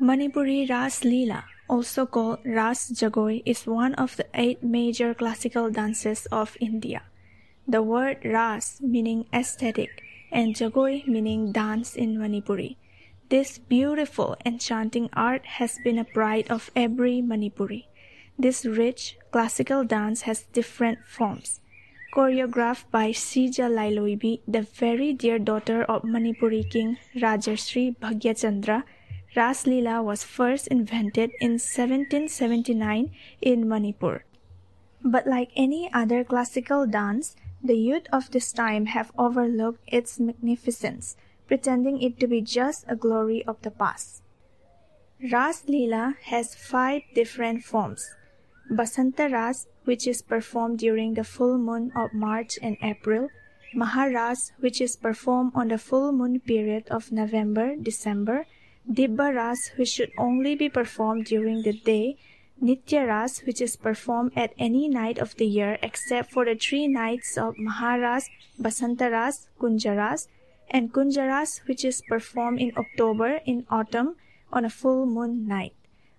Manipuri Ras Leela, also called Ras Jagoi, is one of the eight major classical dances of India. The word Ras meaning aesthetic and Jagoi meaning dance in Manipuri. This beautiful, enchanting art has been a pride of every Manipuri. This rich, classical dance has different forms. Choreographed by Sija Lailoibi, the very dear daughter of Manipuri king Rajarshri Bhagyachandra, Ras Lila was first invented in 1779 in Manipur. But like any other classical dance, the youth of this time have overlooked its magnificence, pretending it to be just a glory of the past. Ras Lila has five different forms. Basanta Ras, which is performed during the full moon of March and April, Maharas, which is performed on the full moon period of November, December, Dibba Ras, which should only be performed during the day, Nitya Ras, which is performed at any night of the year except for the three nights of Maharas, Basantaras, Kunjaras, and Kunjaras, which is performed in October in autumn on a full moon night.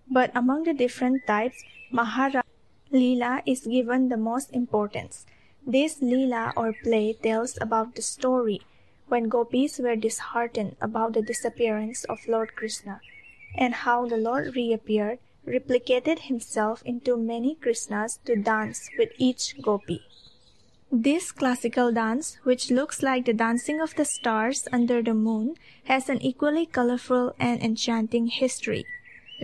But among the different types, Mahara Leela is given the most importance. This Leela or play tells about the story when gopis were disheartened about the disappearance of Lord Krishna and how the Lord reappeared replicated himself into many Krishnas to dance with each gopi. This classical dance, which looks like the dancing of the stars under the moon, has an equally colorful and enchanting history.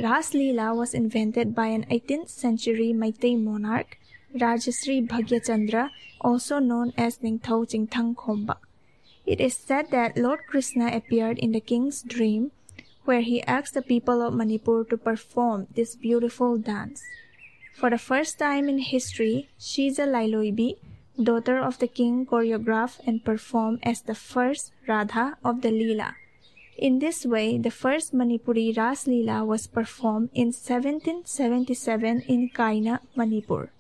Ras Leela was invented by an 18th century Meitei monarch, Rajasri Bhagyachandra, also known as Ningthau Jingthang Khomba. It is said that Lord Krishna appeared in the king's dream where he asked the people of Manipur to perform this beautiful dance. For the first time in history, Sija Lailoibi, daughter of the king, choreographed and performed as the first Radha of the Leela. In this way, the first Manipuri Ras Leela was performed in 1777 in Kaina, Manipur.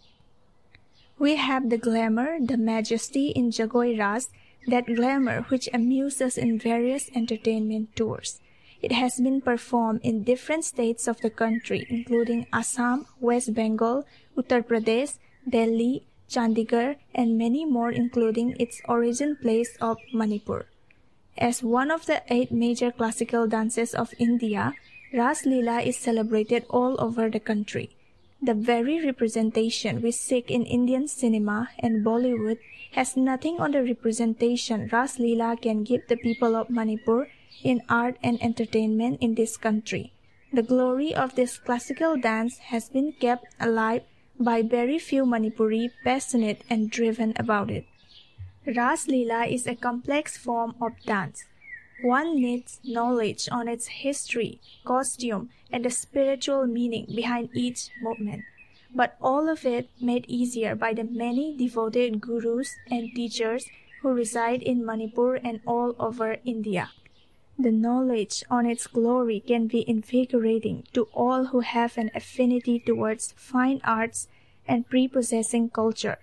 We have the glamour, the majesty in Jagoi Ras, that glamour which amuses in various entertainment tours. It has been performed in different states of the country, including Assam, West Bengal, Uttar Pradesh, Delhi, Chandigarh, and many more, including its origin place of Manipur. As one of the eight major classical dances of India, Ras Leela is celebrated all over the country. The very representation we seek in Indian cinema and Bollywood has nothing on the representation Ras Leela can give the people of Manipur in art and entertainment in this country. The glory of this classical dance has been kept alive by very few Manipuri passionate and driven about it. Ras Leela is a complex form of dance. One needs knowledge on its history, costume, and the spiritual meaning behind each movement, but all of it made easier by the many devoted gurus and teachers who reside in Manipur and all over India. The knowledge on its glory can be invigorating to all who have an affinity towards fine arts and prepossessing culture,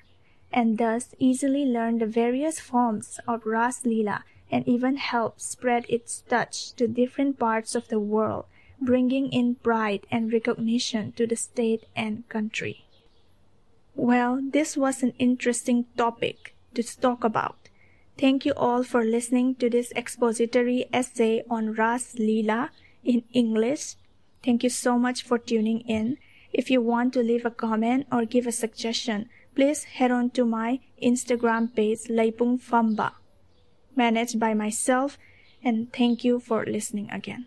and thus easily learn the various forms of Ras Leela and even help spread its touch to different parts of the world, bringing in pride and recognition to the state and country. Well, this was an interesting topic to talk about. Thank you all for listening to this expository essay on Ras Leela in English. Thank you so much for tuning in. If you want to leave a comment or give a suggestion, please head on to my Instagram page Laipung Famba, managed by myself, and thank you for listening again.